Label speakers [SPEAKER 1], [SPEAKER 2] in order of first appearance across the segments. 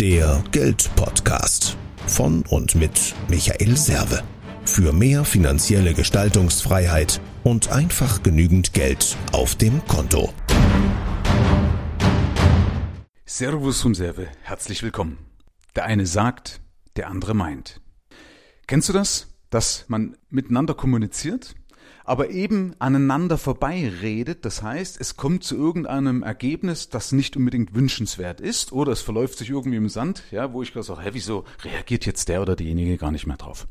[SPEAKER 1] Der Geldpodcast von und mit Michael Serve. Für mehr finanzielle Gestaltungsfreiheit und einfach genügend Geld auf dem Konto.
[SPEAKER 2] Servus vom Serve, herzlich willkommen. Der eine sagt, der andere meint. Kennst du das, dass man miteinander kommuniziert, aber eben aneinander vorbei redet. Das heißt, es kommt zu irgendeinem Ergebnis, das nicht unbedingt wünschenswert ist, oder es verläuft sich irgendwie im Sand, ja, wo ich gerade sage, hä, wieso reagiert jetzt der oder diejenige gar nicht mehr drauf?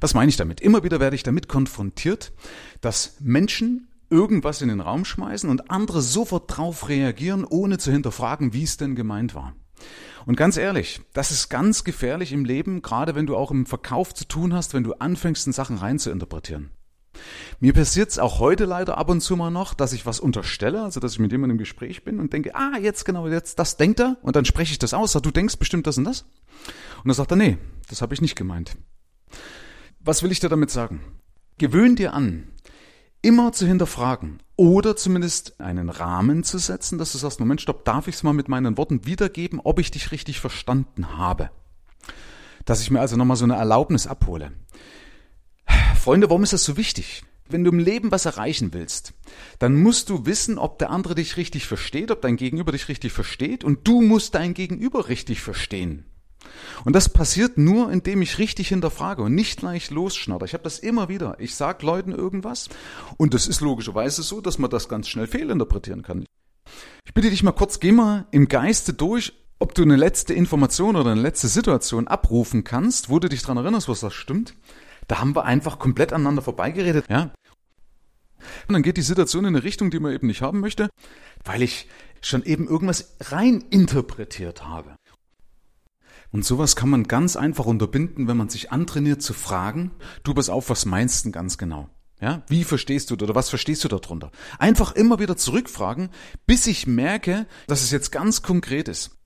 [SPEAKER 2] Was meine ich damit? Immer wieder werde ich damit konfrontiert, dass Menschen irgendwas in den Raum schmeißen und andere sofort drauf reagieren, ohne zu hinterfragen, wie es denn gemeint war. Und ganz ehrlich, das ist ganz gefährlich im Leben, gerade wenn du auch im Verkauf zu tun hast, wenn du anfängst, in Sachen rein zu interpretieren. Mir passiert es auch heute leider ab und zu mal noch, dass ich was unterstelle, also dass ich mit jemandem im Gespräch bin und denke, ah, jetzt genau, jetzt das denkt er und dann spreche ich das aus, sag, du denkst bestimmt das und das. Und dann sagt er, nee, das habe ich nicht gemeint. Was will ich dir damit sagen? Gewöhn dir an, immer zu hinterfragen oder zumindest einen Rahmen zu setzen, dass du sagst, Moment, stopp, darf ich es mal mit meinen Worten wiedergeben, ob ich dich richtig verstanden habe? Dass ich mir also nochmal so eine Erlaubnis abhole. Freunde, warum ist das so wichtig? Wenn du im Leben was erreichen willst, dann musst du wissen, ob der andere dich richtig versteht, ob dein Gegenüber dich richtig versteht und du musst dein Gegenüber richtig verstehen. Und das passiert nur, indem ich richtig hinterfrage und nicht gleich losschnatter. Ich habe das immer wieder. Ich sage Leuten irgendwas und es ist logischerweise so, dass man das ganz schnell fehlinterpretieren kann. Ich bitte dich mal kurz, geh mal im Geiste durch, ob du eine letzte Information oder eine letzte Situation abrufen kannst, wo du dich dran erinnerst, was das stimmt. Da haben wir einfach komplett aneinander vorbeigeredet, ja. Und dann geht die Situation in eine Richtung, die man eben nicht haben möchte, weil ich schon eben irgendwas rein interpretiert habe. Und sowas kann man ganz einfach unterbinden, wenn man sich antrainiert zu fragen, du pass auf, was meinst du ganz genau? Ja, wie verstehst du oder was verstehst du darunter? Einfach immer wieder zurückfragen, bis ich merke, dass es jetzt ganz konkret ist.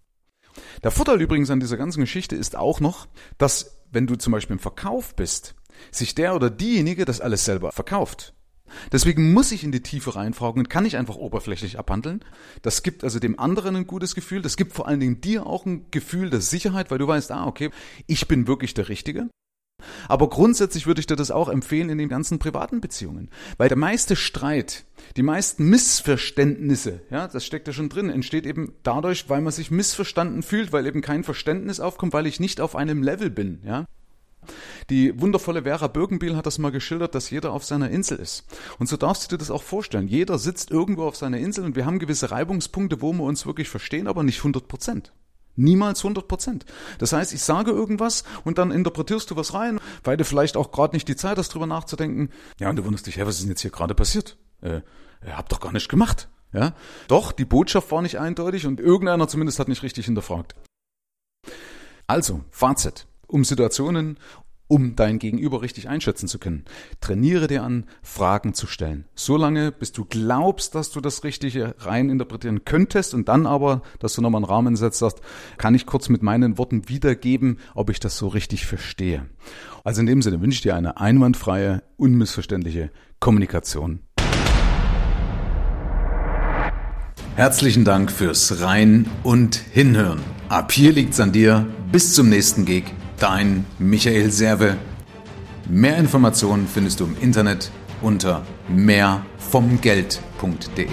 [SPEAKER 2] Der Vorteil übrigens an dieser ganzen Geschichte ist auch noch, dass wenn du zum Beispiel im Verkauf bist, sich der oder diejenige das alles selber verkauft. Deswegen muss ich in die Tiefe reinfragen und kann nicht einfach oberflächlich abhandeln. Das gibt also dem anderen ein gutes Gefühl. Das gibt vor allen Dingen dir auch ein Gefühl der Sicherheit, weil du weißt, ah, okay, ich bin wirklich der Richtige. Aber grundsätzlich würde ich dir das auch empfehlen in den ganzen privaten Beziehungen. Weil der meiste Streit, die meisten Missverständnisse, ja, das steckt ja schon drin, entsteht eben dadurch, weil man sich missverstanden fühlt, weil eben kein Verständnis aufkommt, weil ich nicht auf einem Level bin, ja. Die wundervolle Vera Birkenbiel hat das mal geschildert, dass jeder auf seiner Insel ist. Und so darfst du dir das auch vorstellen. Jeder sitzt irgendwo auf seiner Insel und wir haben gewisse Reibungspunkte, wo wir uns wirklich verstehen, aber nicht 100 Prozent. Niemals 100 Prozent. Das heißt, ich sage irgendwas und dann interpretierst du was rein, weil du vielleicht auch gerade nicht die Zeit hast, drüber nachzudenken. Ja, und du wunderst dich, hey, was ist denn jetzt hier gerade passiert? Äh, hab doch gar nicht gemacht. Ja? Doch, die Botschaft war nicht eindeutig und irgendeiner zumindest hat nicht richtig hinterfragt. Also, Fazit um Situationen, um dein Gegenüber richtig einschätzen zu können. Trainiere dir an, Fragen zu stellen. Solange, bis du glaubst, dass du das Richtige rein interpretieren könntest und dann aber, dass du nochmal einen Rahmen setzt, sagst, kann ich kurz mit meinen Worten wiedergeben, ob ich das so richtig verstehe. Also in dem Sinne wünsche ich dir eine einwandfreie, unmissverständliche Kommunikation. Herzlichen Dank fürs Rein und Hinhören. Ab hier liegt's an dir. Bis zum nächsten Gig Dein Michael Serve. Mehr Informationen findest du im Internet unter mehrvomgeld.de.